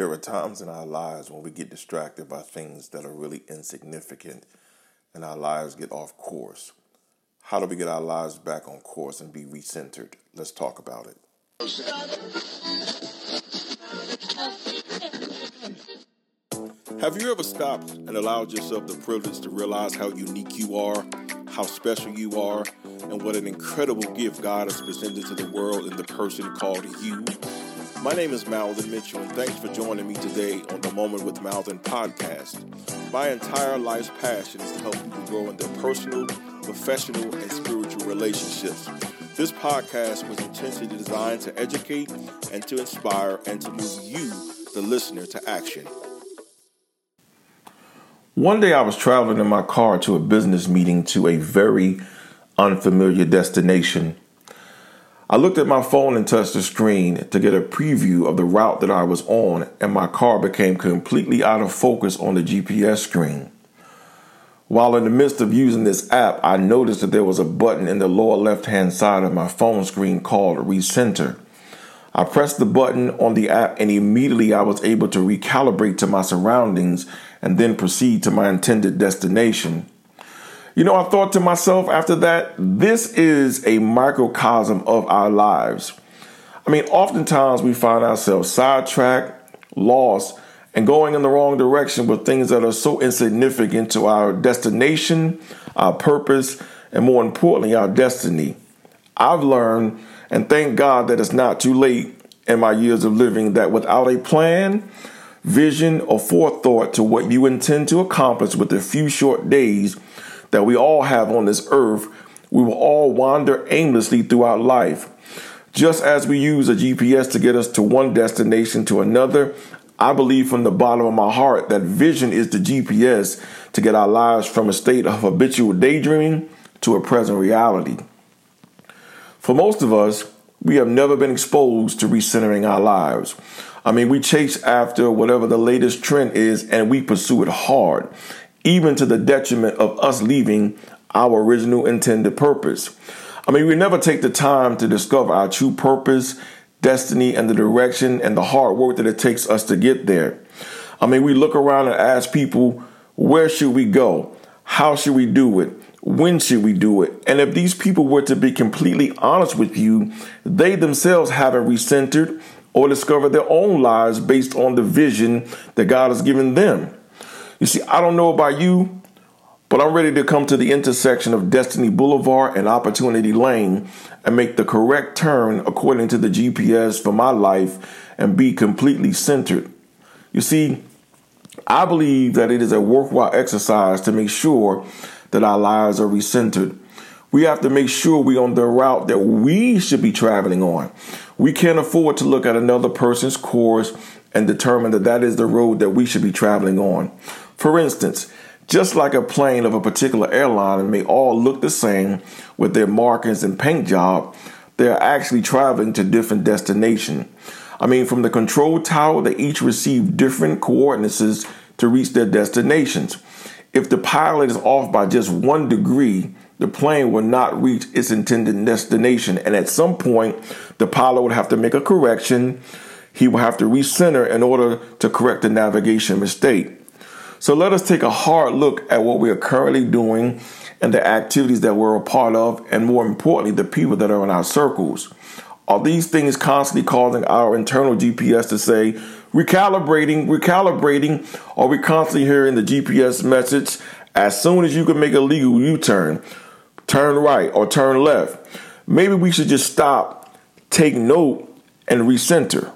There are times in our lives when we get distracted by things that are really insignificant and our lives get off course. How do we get our lives back on course and be recentered? Let's talk about it. Have you ever stopped and allowed yourself the privilege to realize how unique you are, how special you are, and what an incredible gift God has presented to the world in the person called you? My name is Malvin Mitchell, and thanks for joining me today on the Moment with Malvin podcast. My entire life's passion is to help people grow in their personal, professional, and spiritual relationships. This podcast was intentionally designed to educate and to inspire and to move you, the listener, to action. One day I was traveling in my car to a business meeting to a very unfamiliar destination. I looked at my phone and touched the screen to get a preview of the route that I was on, and my car became completely out of focus on the GPS screen. While in the midst of using this app, I noticed that there was a button in the lower left hand side of my phone screen called Recenter. I pressed the button on the app, and immediately I was able to recalibrate to my surroundings and then proceed to my intended destination. You know, I thought to myself after that, this is a microcosm of our lives. I mean, oftentimes we find ourselves sidetracked, lost, and going in the wrong direction with things that are so insignificant to our destination, our purpose, and more importantly, our destiny. I've learned, and thank God that it's not too late in my years of living, that without a plan, vision, or forethought to what you intend to accomplish with a few short days, that we all have on this earth, we will all wander aimlessly throughout life. Just as we use a GPS to get us to one destination to another, I believe from the bottom of my heart that vision is the GPS to get our lives from a state of habitual daydreaming to a present reality. For most of us, we have never been exposed to recentering our lives. I mean, we chase after whatever the latest trend is and we pursue it hard even to the detriment of us leaving our original intended purpose. I mean, we never take the time to discover our true purpose, destiny, and the direction and the hard work that it takes us to get there. I mean, we look around and ask people, where should we go? How should we do it? When should we do it? And if these people were to be completely honest with you, they themselves haven't recentered or discovered their own lives based on the vision that God has given them. You see, I don't know about you, but I'm ready to come to the intersection of Destiny Boulevard and Opportunity Lane and make the correct turn according to the GPS for my life and be completely centered. You see, I believe that it is a worthwhile exercise to make sure that our lives are recentered. We have to make sure we're on the route that we should be traveling on. We can't afford to look at another person's course and determine that that is the road that we should be traveling on. For instance, just like a plane of a particular airline may all look the same with their markings and paint job, they are actually traveling to different destinations. I mean, from the control tower, they each receive different coordinates to reach their destinations. If the pilot is off by just one degree, the plane will not reach its intended destination. And at some point, the pilot would have to make a correction. He will have to recenter in order to correct the navigation mistake. So let us take a hard look at what we are currently doing and the activities that we're a part of, and more importantly, the people that are in our circles. Are these things constantly causing our internal GPS to say, recalibrating, recalibrating? Are we constantly hearing the GPS message as soon as you can make a legal U turn, turn right or turn left? Maybe we should just stop, take note, and recenter.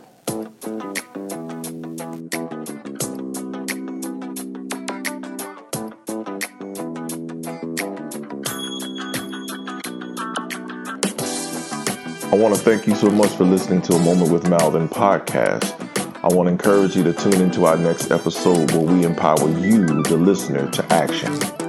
I want to thank you so much for listening to a Moment with Malvin podcast. I want to encourage you to tune into our next episode where we empower you, the listener, to action.